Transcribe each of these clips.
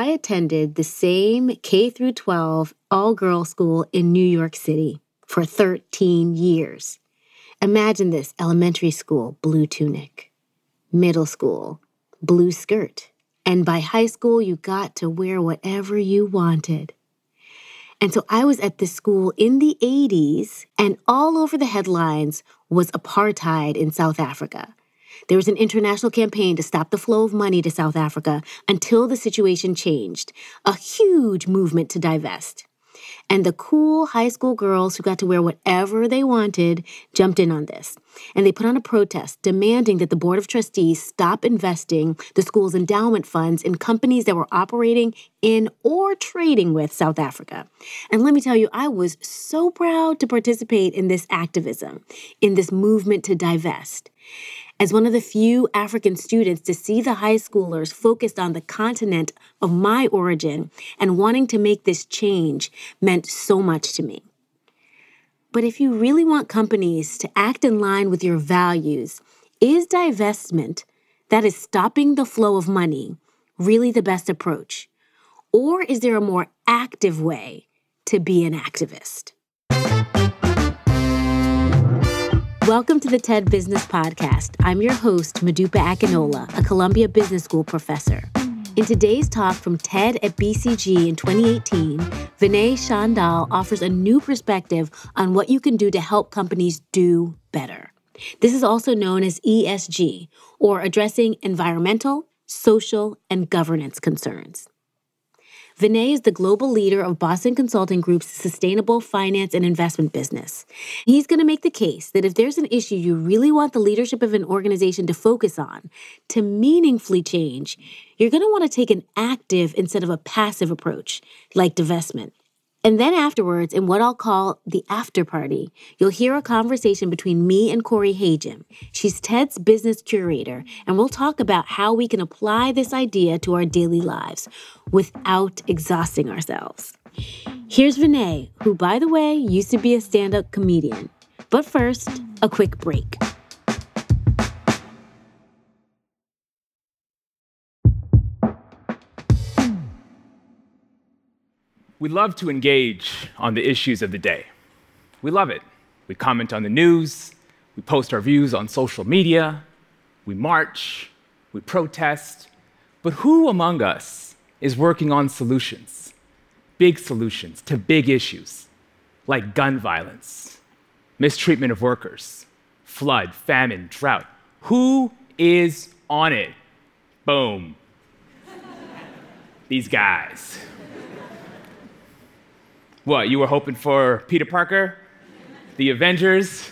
I attended the same K through 12 all girl school in New York City for 13 years. Imagine this elementary school, blue tunic, middle school, blue skirt, and by high school, you got to wear whatever you wanted. And so I was at this school in the 80s, and all over the headlines was apartheid in South Africa. There was an international campaign to stop the flow of money to South Africa until the situation changed, a huge movement to divest. And the cool high school girls who got to wear whatever they wanted jumped in on this. And they put on a protest demanding that the Board of Trustees stop investing the school's endowment funds in companies that were operating in or trading with South Africa. And let me tell you, I was so proud to participate in this activism, in this movement to divest. As one of the few African students to see the high schoolers focused on the continent of my origin and wanting to make this change meant so much to me. But if you really want companies to act in line with your values, is divestment, that is stopping the flow of money, really the best approach? Or is there a more active way to be an activist? Welcome to the TED Business Podcast. I'm your host, Modupe Akinola, a Columbia Business School professor. In today's talk from TED at BCG in 2018, Vinay Shandal offers a new perspective on what you can do to help companies do better. This is also known as ESG, or addressing environmental, social, and governance concerns. Vinay is the global leader of Boston Consulting Group's sustainable finance and investment business. He's going to make the case that if there's an issue you really want the leadership of an organization to focus on to meaningfully change, you're going to want to take an active instead of a passive approach, like divestment. And then afterwards, in what I'll call the after party, you'll hear a conversation between me and Corey Hajim. She's TED's business curator, and we'll talk about how we can apply this idea to our daily lives without exhausting ourselves. Here's Vinay, who, by the way, used to be a stand up comedian. But first, a quick break. We love to engage on the issues of the day. We love it. We comment on the news, we post our views on social media, we march, we protest. But who among us is working on solutions, big solutions to big issues like gun violence, mistreatment of workers, flood, famine, drought? Who is on it? Boom. These guys. What, you were hoping for Peter Parker? The Avengers?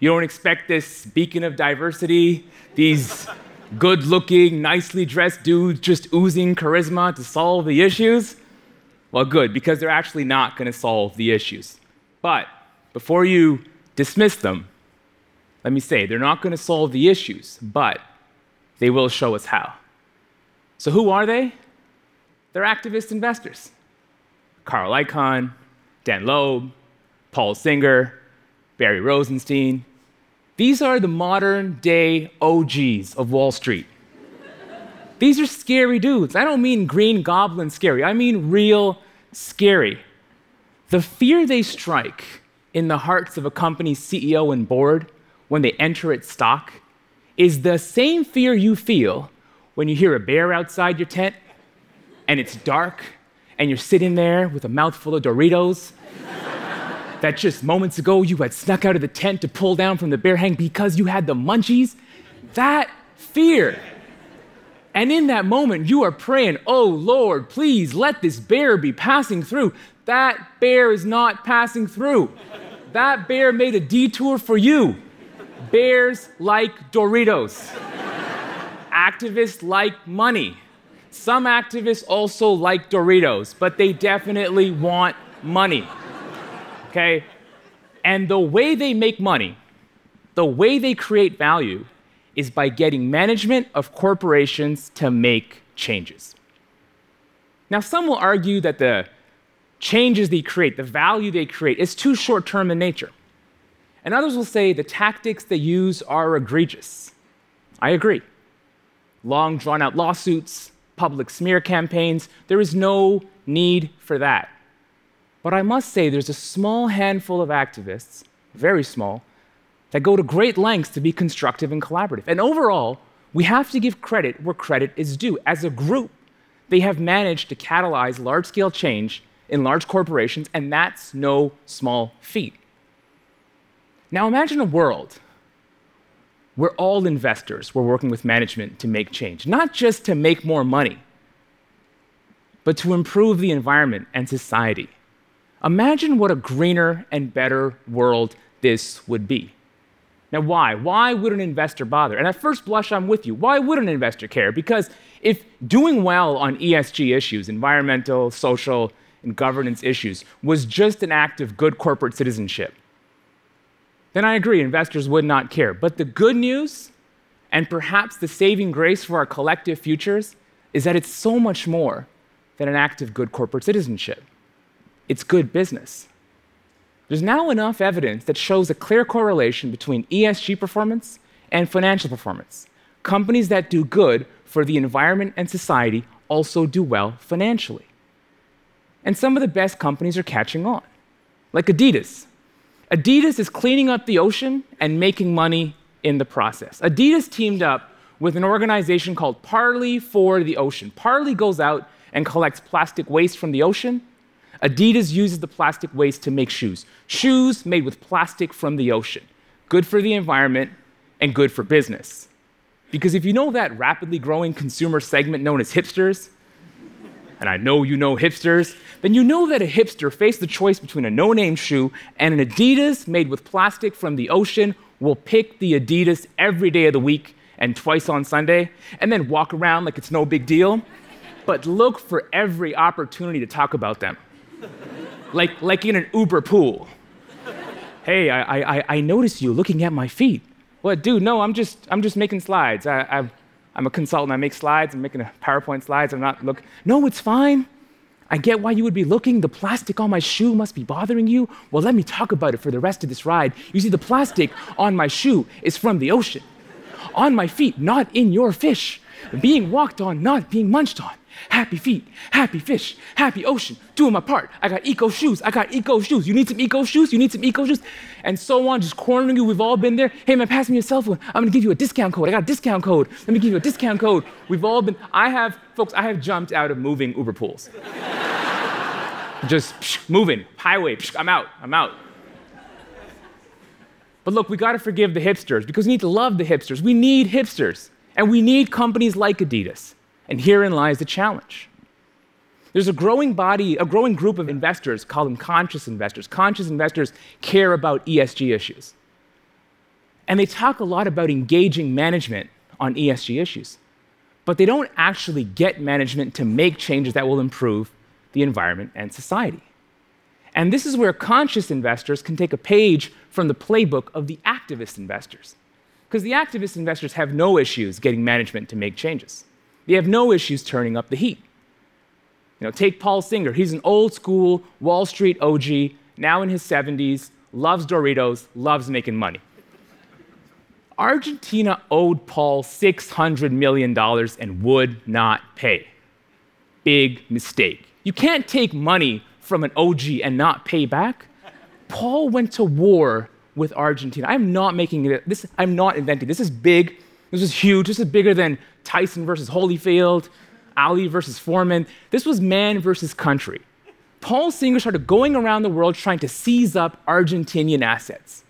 You don't expect this beacon of diversity, these good looking, nicely dressed dudes just oozing charisma to solve the issues? Well, good, because they're actually not going to solve the issues. But before you dismiss them, let me say they're not going to solve the issues, but they will show us how. So, who are they? They're activist investors. Carl Icahn, Dan Loeb, Paul Singer, Barry Rosenstein. These are the modern day OGs of Wall Street. These are scary dudes. I don't mean green goblin scary, I mean real scary. The fear they strike in the hearts of a company's CEO and board when they enter its stock is the same fear you feel when you hear a bear outside your tent and it's dark and you're sitting there with a mouthful of Doritos that just moments ago you had snuck out of the tent to pull down from the bear hang because you had the munchies, that fear. And in that moment, you are praying, Oh Lord, please let this bear be passing through. That bear is not passing through. That bear made a detour for you. Bears like Doritos. Activists like money. Some activists also like Doritos, but they definitely want money okay? And the way they make money, the way they create value, is by getting management of corporations to make changes. Now, some will argue that the changes they create, the value they create, is too short term in nature. And others will say the tactics they use are egregious. I agree. Long, drawn out lawsuits, public smear campaigns. There is no need for that. But I must say, there's a small handful of activists, very small, that go to great lengths to be constructive and collaborative. And overall, we have to give credit where credit is due. As a group, they have managed to catalyze large scale change in large corporations, and that's no small feat. Now imagine a world where all investors were working with management to make change, not just to make more money, but to improve the environment and society. Imagine what a greener and better world this would be. Now, why? Why would an investor bother? And at first blush, I'm with you. Why would an investor care? Because if doing well on ESG issues, environmental, social, and governance issues, was just an act of good corporate citizenship, then I agree, investors would not care. But the good news, and perhaps the saving grace for our collective futures, is that it's so much more than an act of good corporate citizenship. It's good business. There's now enough evidence that shows a clear correlation between ESG performance and financial performance. Companies that do good for the environment and society also do well financially. And some of the best companies are catching on, like Adidas. Adidas is cleaning up the ocean and making money in the process. Adidas teamed up with an organization called Parley for the Ocean. Parley goes out and collects plastic waste from the ocean Adidas uses the plastic waste to make shoes. Shoes made with plastic from the ocean. Good for the environment and good for business. Because if you know that rapidly growing consumer segment known as hipsters, and I know you know hipsters, then you know that a hipster faced the choice between a no name shoe and an Adidas made with plastic from the ocean will pick the Adidas every day of the week and twice on Sunday, and then walk around like it's no big deal, but look for every opportunity to talk about them like, like in an Uber pool. Hey, I, I, I noticed you looking at my feet. What, dude? No, I'm just, I'm just making slides. I, I, I'm a consultant. I make slides. I'm making a PowerPoint slides. I'm not look. No, it's fine. I get why you would be looking. The plastic on my shoe must be bothering you. Well, let me talk about it for the rest of this ride. You see, the plastic on my shoe is from the ocean. On my feet, not in your fish. Being walked on, not being munched on. Happy feet, happy fish, happy ocean. doing my part. I got eco shoes. I got eco shoes. You need some eco shoes? You need some eco shoes? And so on, just cornering you. We've all been there. Hey man, pass me your cell phone. I'm gonna give you a discount code. I got a discount code. Let me give you a discount code. We've all been, I have, folks, I have jumped out of moving Uber pools. just psh, moving, highway, psh, I'm out, I'm out. But look, we gotta forgive the hipsters because we need to love the hipsters. We need hipsters. And we need companies like Adidas. And herein lies the challenge. There's a growing body, a growing group of investors, call them conscious investors. Conscious investors care about ESG issues. And they talk a lot about engaging management on ESG issues. But they don't actually get management to make changes that will improve the environment and society. And this is where conscious investors can take a page from the playbook of the activist investors. Because the activist investors have no issues getting management to make changes. They have no issues turning up the heat. You know, take Paul Singer. He's an old school Wall Street OG, now in his 70s, loves Doritos, loves making money. Argentina owed Paul $600 million and would not pay. Big mistake. You can't take money from an OG and not pay back. Paul went to war with Argentina. I'm not making it, this, I'm not inventing. This is big. This is huge. This is bigger than Tyson versus Holyfield, Ali versus Foreman. This was man versus country. Paul Singer started going around the world trying to seize up Argentinian assets.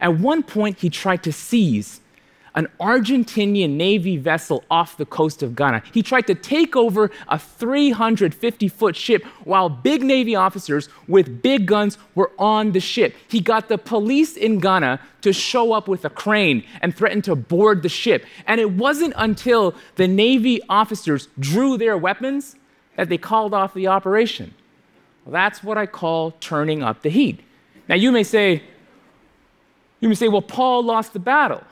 At one point, he tried to seize an Argentinian Navy vessel off the coast of Ghana. He tried to take over a 350 foot ship while big Navy officers with big guns were on the ship. He got the police in Ghana to show up with a crane and threatened to board the ship. And it wasn't until the Navy officers drew their weapons that they called off the operation. Well, that's what I call turning up the heat. Now, you may say, you may say, well, Paul lost the battle.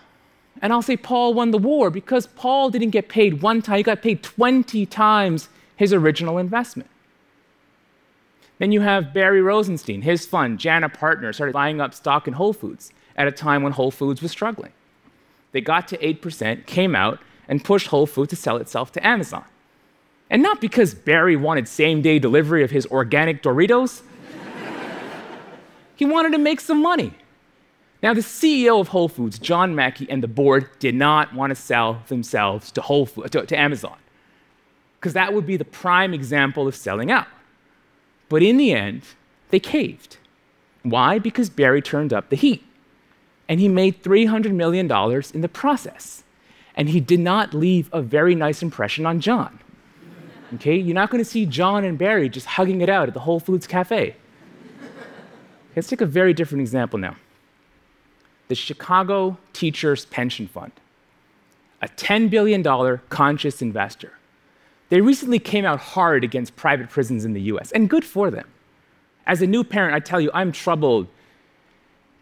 And I'll say Paul won the war because Paul didn't get paid one time, he got paid 20 times his original investment. Then you have Barry Rosenstein, his fund, JANA Partner, started buying up stock in Whole Foods at a time when Whole Foods was struggling. They got to 8%, came out, and pushed Whole Foods to sell itself to Amazon. And not because Barry wanted same day delivery of his organic Doritos. he wanted to make some money. Now, the CEO of Whole Foods, John Mackey, and the board did not want to sell themselves to, Whole to, to Amazon, because that would be the prime example of selling out. But in the end, they caved. Why? Because Barry turned up the heat. And he made $300 million in the process. And he did not leave a very nice impression on John. Okay? You're not going to see John and Barry just hugging it out at the Whole Foods Cafe. Let's take a very different example now the Chicago Teachers Pension Fund, a $10 billion conscious investor. They recently came out hard against private prisons in the US, and good for them. As a new parent, I tell you, I'm troubled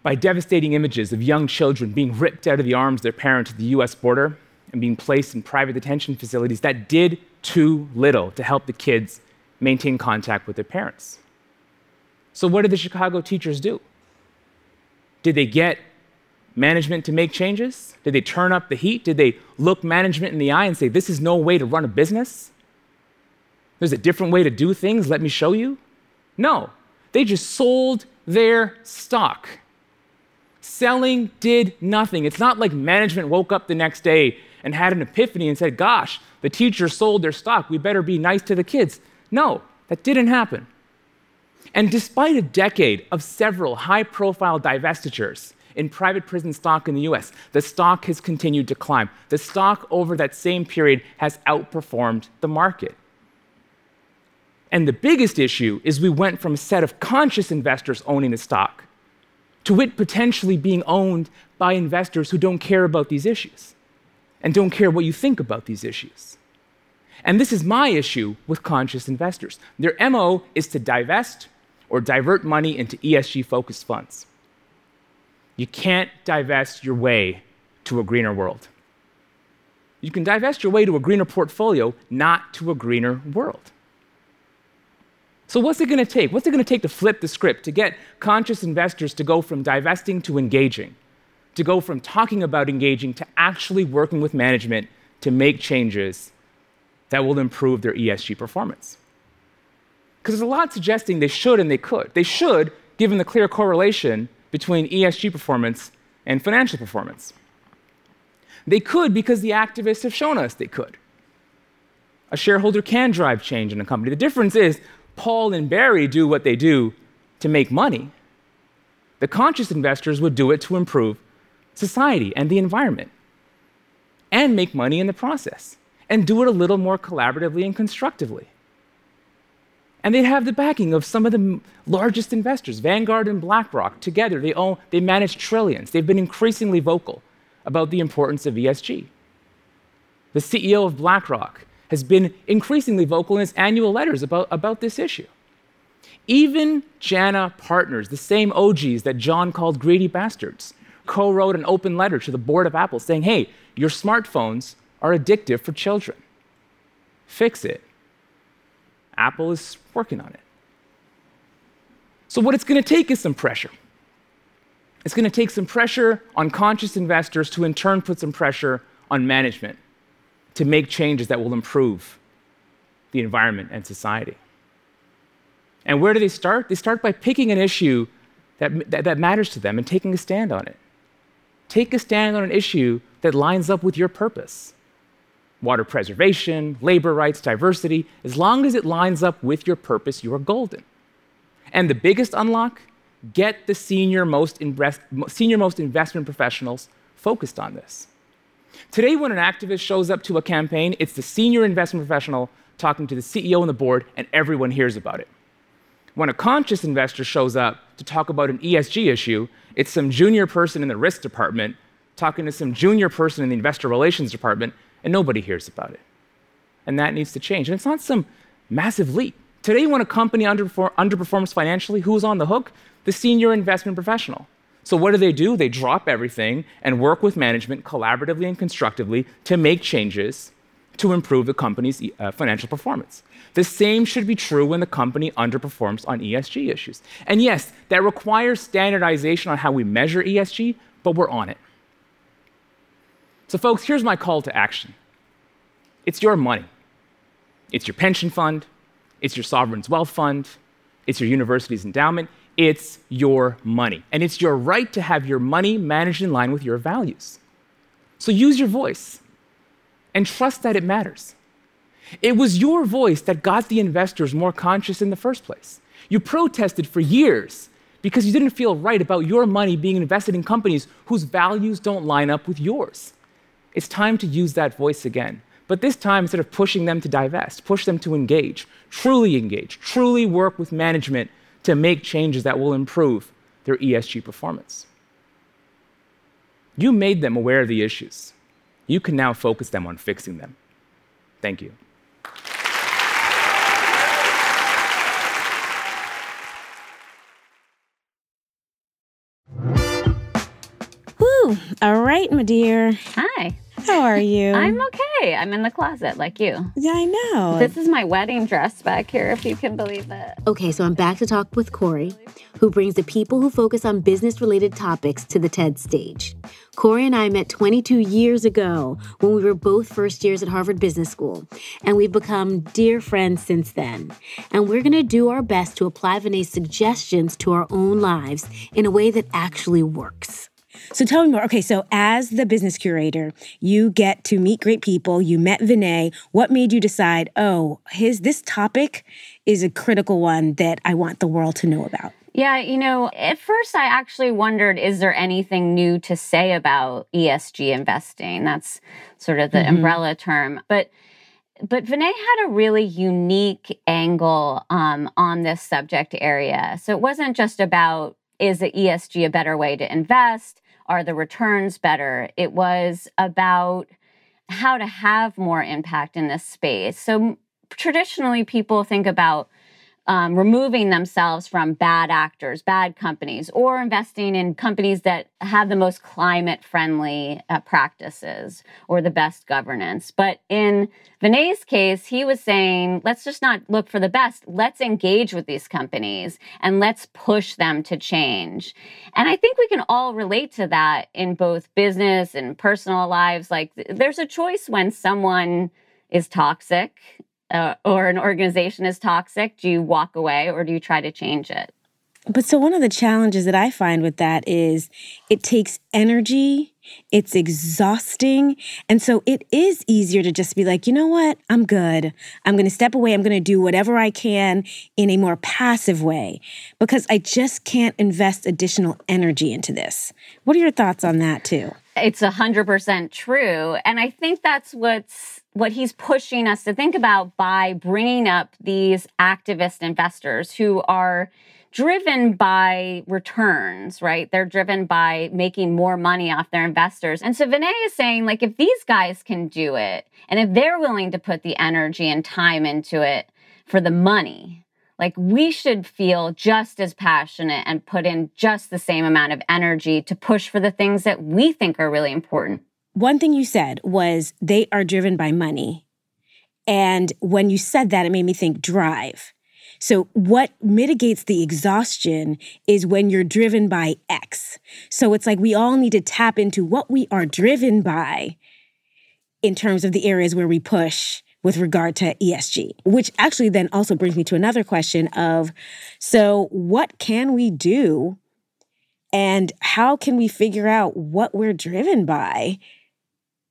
by devastating images of young children being ripped out of the arms of their parents at the US border and being placed in private detention facilities that did too little to help the kids maintain contact with their parents. So, what did the Chicago teachers do? Did they get management to make changes? Did they turn up the heat? Did they look management in the eye and say, This is no way to run a business? There's a different way to do things. Let me show you. No, they just sold their stock. Selling did nothing. It's not like management woke up the next day and had an epiphany and said, Gosh, the teachers sold their stock. We better be nice to the kids. No, that didn't happen. And despite a decade of several high profile divestitures, in private prison stock in the US, the stock has continued to climb. The stock over that same period has outperformed the market. And the biggest issue is we went from a set of conscious investors owning the stock to it potentially being owned by investors who don't care about these issues and don't care what you think about these issues. And this is my issue with conscious investors. Their MO is to divest or divert money into ESG focused funds. You can't divest your way to a greener world. You can divest your way to a greener portfolio, not to a greener world. So, what's it going to take? What's it going to take to flip the script, to get conscious investors to go from divesting to engaging, to go from talking about engaging to actually working with management to make changes that will improve their ESG performance? Because there's a lot suggesting they should and they could. They should, given the clear correlation between ESG performance and financial performance. They could because the activists have shown us they could. A shareholder can drive change in a company. The difference is Paul and Barry do what they do to make money. The conscious investors would do it to improve society and the environment and make money in the process and do it a little more collaboratively and constructively. And they'd have the backing of some of the largest investors, Vanguard and BlackRock. Together, they, own, they manage trillions. They've been increasingly vocal about the importance of ESG. The CEO of BlackRock has been increasingly vocal in his annual letters about, about this issue. Even JANA Partners, the same OGs that John called greedy bastards, co wrote an open letter to the board of Apple saying, hey, your smartphones are addictive for children. Fix it. Apple is working on it. So, what it's going to take is some pressure. It's going to take some pressure on conscious investors to, in turn, put some pressure on management to make changes that will improve the environment and society. And where do they start? They start by picking an issue that, that, that, matters to them and taking a stand on it. Take a stand on an issue that lines up with your purpose water preservation, labor rights, diversity, as long as it lines up with your purpose, you are golden. And the biggest unlock get the senior most, invest, senior most investment professionals focused on this. Today, when an activist shows up to a campaign, it's the senior investment professional talking to the CEO and the board, and everyone hears about it. When a conscious investor shows up to talk about an ESG issue, it's some junior person in the risk department talking to some junior person in the investor relations department, and nobody hears about it. And that needs to change. And it's not some massive leap. Today, when a company underperforms financially, who's on the hook? The senior investment professional. So, what do they do? They drop everything and work with management collaboratively and constructively to make changes to improve the company's uh, financial performance. The same should be true when the company underperforms on ESG issues. And yes, that requires standardization on how we measure ESG, but we're on it. So, folks, here's my call to action it's your money. It's your pension fund, it's your sovereign's wealth fund, it's your university's endowment, it's your money. And it's your right to have your money managed in line with your values. So use your voice and trust that it matters. It was your voice that got the investors more conscious in the first place. You protested for years because you didn't feel right about your money being invested in companies whose values don't line up with yours. It's time to use that voice again. But this time, instead of pushing them to divest, push them to engage, truly engage, truly work with management to make changes that will improve their ESG performance. You made them aware of the issues. You can now focus them on fixing them. Thank you. All right, my dear. Hi. How are you? I'm okay. I'm in the closet like you. Yeah, I know. This is my wedding dress back here, if you can believe it. Okay, so I'm back to talk with Corey, who brings the people who focus on business related topics to the TED stage. Corey and I met 22 years ago when we were both first years at Harvard Business School, and we've become dear friends since then. And we're going to do our best to apply Vinay's suggestions to our own lives in a way that actually works. So tell me more. Okay, so as the business curator, you get to meet great people. You met Vinay. What made you decide, oh, his this topic is a critical one that I want the world to know about? Yeah, you know, at first I actually wondered is there anything new to say about ESG investing? That's sort of the mm-hmm. umbrella term. But but Vinay had a really unique angle um, on this subject area. So it wasn't just about is the ESG a better way to invest? Are the returns better? It was about how to have more impact in this space. So traditionally, people think about um, removing themselves from bad actors, bad companies, or investing in companies that have the most climate friendly uh, practices or the best governance. But in Vinay's case, he was saying, let's just not look for the best. Let's engage with these companies and let's push them to change. And I think we can all relate to that in both business and personal lives. Like, there's a choice when someone is toxic uh, or an organization is toxic, do you walk away or do you try to change it? But so one of the challenges that I find with that is it takes energy, it's exhausting. And so it is easier to just be like, you know what? I'm good. I'm going to step away. I'm going to do whatever I can in a more passive way because I just can't invest additional energy into this. What are your thoughts on that, too? It's 100% true. And I think that's what's what he's pushing us to think about by bringing up these activist investors who are driven by returns, right? They're driven by making more money off their investors. And so Vinay is saying, like, if these guys can do it, and if they're willing to put the energy and time into it for the money, like we should feel just as passionate and put in just the same amount of energy to push for the things that we think are really important. One thing you said was they are driven by money. And when you said that, it made me think drive. So, what mitigates the exhaustion is when you're driven by X. So, it's like we all need to tap into what we are driven by in terms of the areas where we push with regard to ESG, which actually then also brings me to another question of so, what can we do and how can we figure out what we're driven by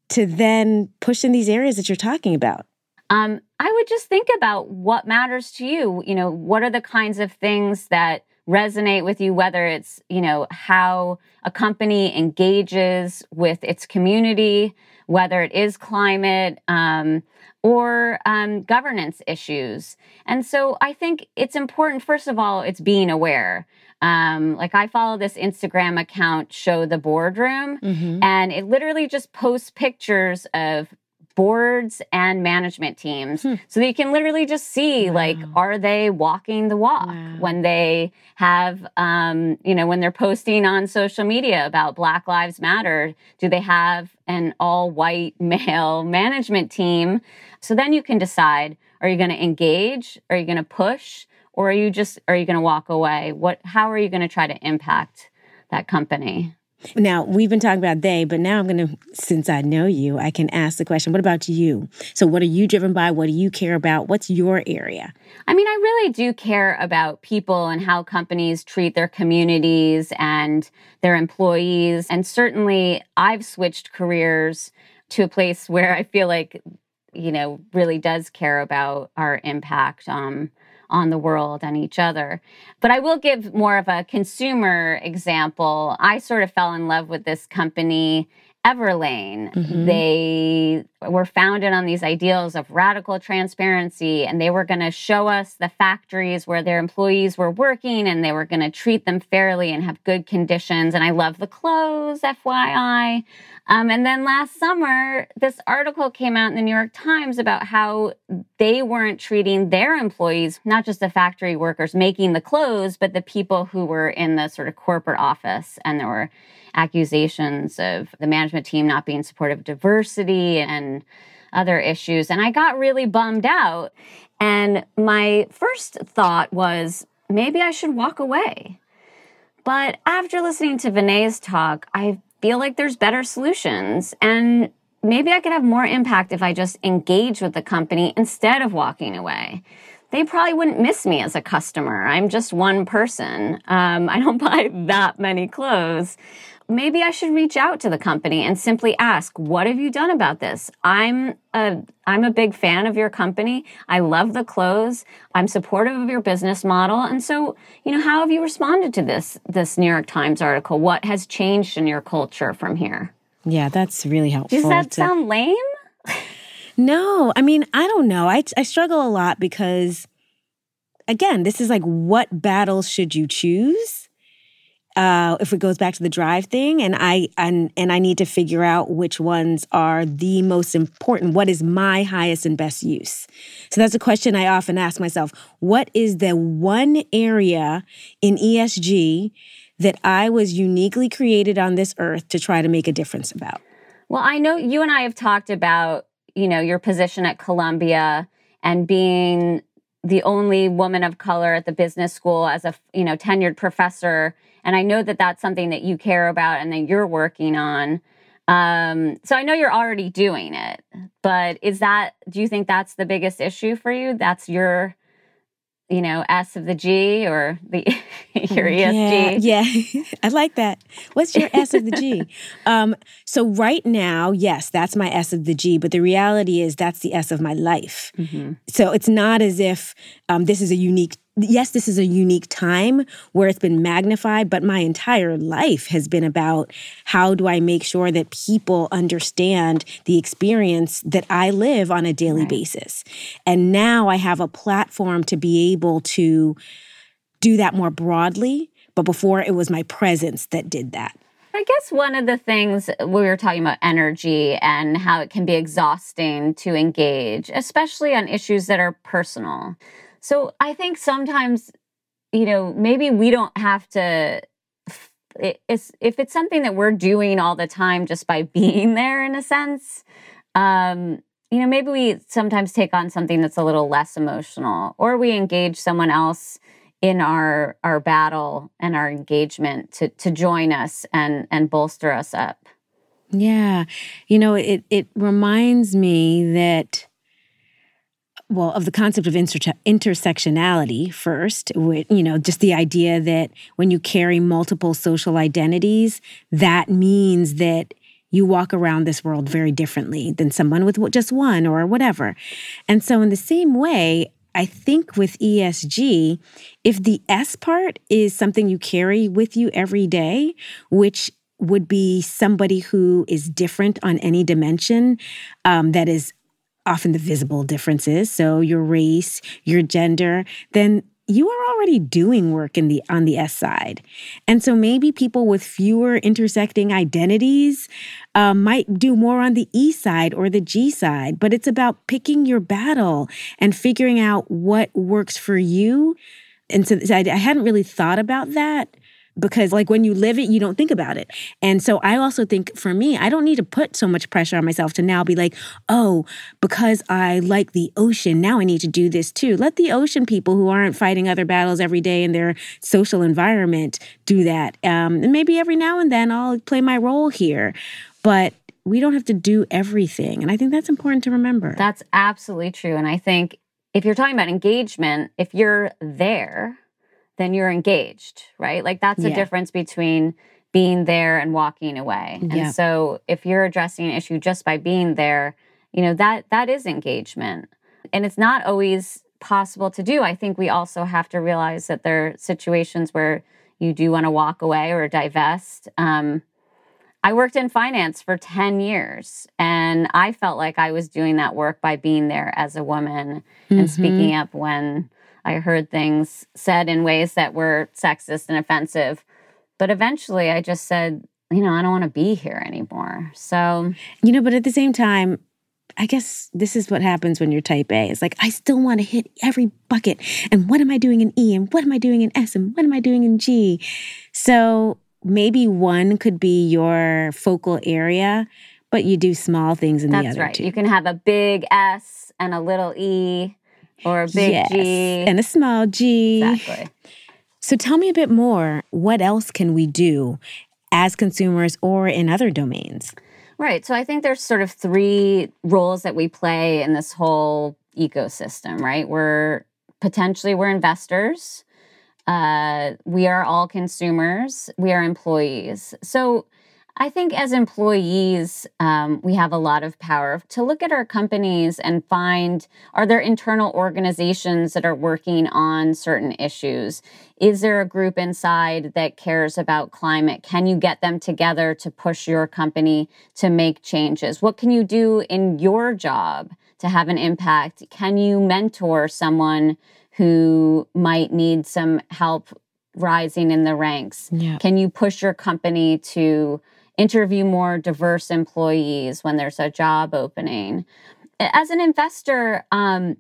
to then push in these areas that you're talking about? Um, I would just think about what matters to you. You know, what are the kinds of things that resonate with you, whether it's, you know, how a company engages with its community, whether it is climate um, or um, governance issues. And so I think it's important, first of all, it's being aware. Um, like I follow this Instagram account, Show the Boardroom, mm-hmm. and it literally just posts pictures of boards and management teams hmm. so that you can literally just see wow. like are they walking the walk wow. when they have um, you know when they're posting on social media about black lives matter do they have an all white male management team so then you can decide are you going to engage are you going to push or are you just are you going to walk away what how are you going to try to impact that company Now, we've been talking about they, but now I'm going to, since I know you, I can ask the question what about you? So, what are you driven by? What do you care about? What's your area? I mean, I really do care about people and how companies treat their communities and their employees. And certainly, I've switched careers to a place where I feel like, you know, really does care about our impact. Um, on the world and each other. But I will give more of a consumer example. I sort of fell in love with this company Everlane. Mm-hmm. They were founded on these ideals of radical transparency, and they were going to show us the factories where their employees were working, and they were going to treat them fairly and have good conditions. And I love the clothes, FYI. Um, and then last summer, this article came out in the New York Times about how they weren't treating their employees, not just the factory workers making the clothes, but the people who were in the sort of corporate office, and there were accusations of the management team not being supportive of diversity and other issues. And I got really bummed out. And my first thought was maybe I should walk away. But after listening to Vinay's talk, I feel like there's better solutions. And maybe I could have more impact if I just engage with the company instead of walking away. They probably wouldn't miss me as a customer. I'm just one person. Um, I don't buy that many clothes maybe I should reach out to the company and simply ask, what have you done about this? I'm a, I'm a big fan of your company. I love the clothes. I'm supportive of your business model. And so, you know, how have you responded to this, this New York Times article? What has changed in your culture from here? Yeah, that's really helpful. Does that to... sound lame? no, I mean, I don't know. I, I struggle a lot because, again, this is like, what battles should you choose? Uh, if it goes back to the drive thing, and I and and I need to figure out which ones are the most important. What is my highest and best use? So that's a question I often ask myself. What is the one area in ESG that I was uniquely created on this earth to try to make a difference about? Well, I know you and I have talked about you know your position at Columbia and being the only woman of color at the business school as a you know tenured professor and I know that that's something that you care about and that you're working on. Um, so I know you're already doing it, but is that, do you think that's the biggest issue for you? That's your, you know, S of the G or the your ESG? Yeah, yeah. I like that. What's your S of the G? um, so right now, yes, that's my S of the G, but the reality is that's the S of my life. Mm-hmm. So it's not as if um, this is a unique yes, this is a unique time where it's been magnified, but my entire life has been about how do I make sure that people understand the experience that I live on a daily right. basis. And now I have a platform to be able to do that more broadly. But before it was my presence that did that. I guess one of the things we were talking about energy and how it can be exhausting to engage, especially on issues that are personal. So I think sometimes, you know, maybe we don't have to. It's, if it's something that we're doing all the time just by being there, in a sense, um, you know, maybe we sometimes take on something that's a little less emotional, or we engage someone else in our our battle and our engagement to to join us and and bolster us up. Yeah, you know, it it reminds me that well of the concept of inter- intersectionality first with you know just the idea that when you carry multiple social identities that means that you walk around this world very differently than someone with just one or whatever. And so in the same way I think with ESG, if the S part is something you carry with you every day, which would be somebody who is different on any dimension um, that is often the visible differences, so your race, your gender, then you are already doing work in the on the S side. And so maybe people with fewer intersecting identities um, might do more on the E side or the G side, but it's about picking your battle and figuring out what works for you. And so I, I hadn't really thought about that because like when you live it you don't think about it. And so i also think for me i don't need to put so much pressure on myself to now be like oh because i like the ocean now i need to do this too. Let the ocean people who aren't fighting other battles every day in their social environment do that. Um, and maybe every now and then i'll play my role here but we don't have to do everything and i think that's important to remember. That's absolutely true. And I think if you're talking about engagement, if you're there, then you're engaged, right? Like that's the Yeah. difference between being there and walking away. Yeah. And so if you're addressing an issue just by being there, you know, that that is engagement. And it's not always possible to do. I think we also have to realize that there are situations where you do want to walk away or divest. Um, I worked in finance for 10 years and I felt like I was doing that work by being there as a woman and Mhm. speaking up when I heard things said in ways that were sexist and offensive. But eventually I just said, you know, I don't want to be here anymore. So, You know, but at the same time, I guess this is what happens when you're type A. It's like, I still want to hit every bucket. And what am I doing in E? And what am I doing in S? And what am I doing in G? So maybe one could be your focal area, but you do small things in the that's other right. two. You can have a big S and a little E or a big yes. G. And a small G. exactly. So tell me a bit more. What else can we do as consumers or in other domains? Right. So I think there's sort of three roles that we play in this whole ecosystem, right? We're potentially we're investors. Uh, we are all consumers. We are employees. So I think as employees, um, we have a lot of power to look at our companies and find are there internal organizations that are working on certain issues? Is there a group inside that cares about climate? Can you get them together to push your company to make changes? What can you do in your job to have an impact? Can you mentor someone who might need some help rising in the ranks? Yeah. Can you push your company to interview more diverse employees when there's a job opening? As an investor, um,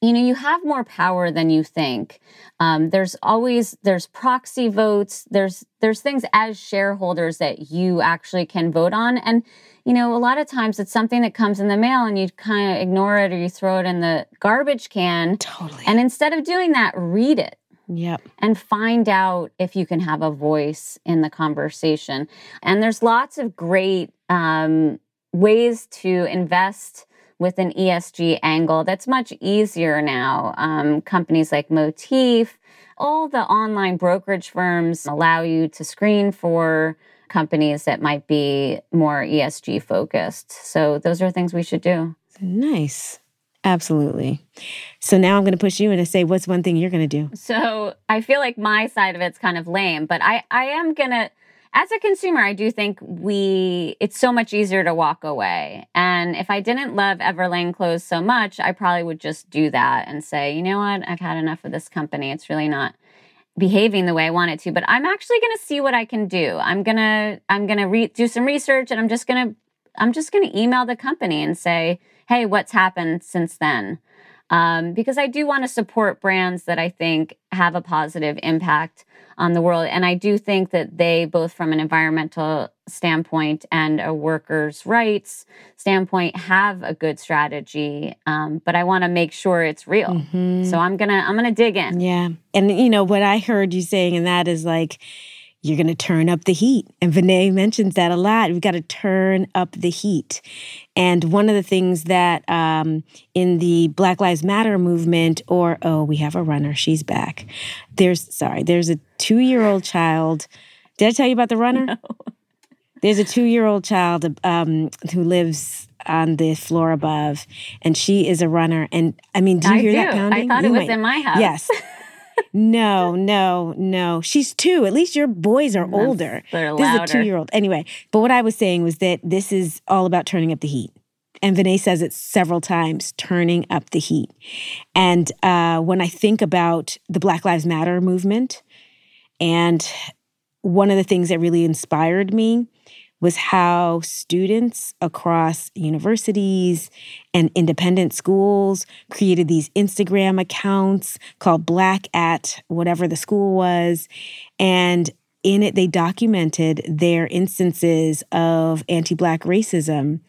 you know you have more power than you think um, there's always there's proxy votes there's there's things as shareholders that you actually can vote on and you know a lot of times it's something that comes in the mail and you kind of ignore it or you throw it in the garbage can Totally. and instead of doing that read it yep. and find out if you can have a voice in the conversation. And there's lots of great um, ways to invest with an ESG angle that's much easier now. Um, companies like Motif, all the online brokerage firms allow you to screen for companies that might be more ESG focused. So those are things we should do. Nice. Absolutely. So now I'm going to push you and to say, what's one thing you're going to do? So I feel like my side of it's kind of lame, but I I am gonna as a consumer, I do think we it's so much easier to walk away. And if I didn't love Everlane clothes so much, I probably would just do that and say, you know what, I've had enough of this company. It's really not behaving the way I want it to. But I'm actually gonna see what I can do. I'm gonna I'm gonna re- do some research and I'm just gonna I'm just gonna email the company and say, hey, what's happened since then? um, because I do want to support brands that I think have a positive impact on the world. And I do think that they, both from an environmental standpoint and a workers' rights standpoint, have a good strategy. Um, but I want to make sure it's real. Mhm. So I'm gonna I'm gonna dig in. Yeah. And you know what I heard you saying and that is like you're going to turn up the heat. And Vinay mentions that a lot. We've got to turn up the heat. And one of the things that um, in the Black Lives Matter movement, or oh, we have a runner, she's back. There's, sorry, there's a two year old child. Did I tell you about the runner? There's a two year old child um, who lives on the floor above, and she is a runner. And I mean, do you I hear do. that pounding? I thought You it was might- in my house. Yes. no, no, no. She's two. At least your boys are older. they're This is a two year old. Anyway, but what I was saying was that this is all about turning up the heat. And Vinay says it several times turning up the heat. And uh, when I think about the Black Lives Matter movement, and one of the things that really inspired me was how students across universities and independent schools created these Instagram accounts called Black at whatever the school was. And in it, they documented their instances of anti Black racism.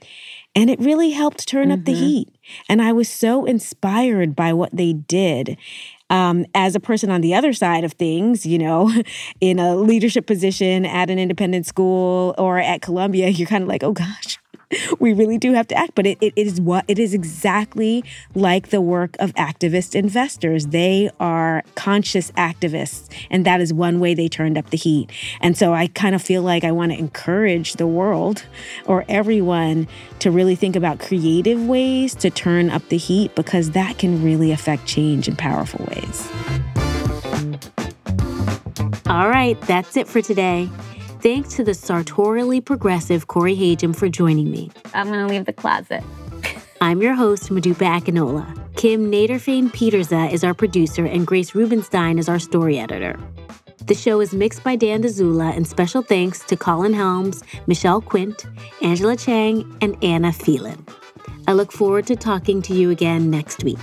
And it really helped turn mm-hmm. up the mm-hmm. heat. And I was so inspired by what they did. Um, as a person on the other side of things, you know, in a leadership position at an independent school or at Columbia, you're kind of like, oh gosh, we really do have to act. But it, it is what it is exactly like the work of activist investors. They are conscious activists, and that is one way they turned up the heat. And so I kind of feel like I want to encourage the world or everyone to really think about creative ways to turn up the heat because that can really affect change in powerful ways. All right, that's it for today. Thanks to the sartorially progressive Corey Hajim for joining me. I'm going to leave the closet. I'm your host, Modupe Akinola. Kim Nederveen Pieterse is our producer, and Grace Rubenstein is our story editor. The show is mixed by Dan Dzula, and special thanks to Colin Helms, Michelle Quint, Angela Chang, and Anna Phelan. I look forward to talking to you again next week.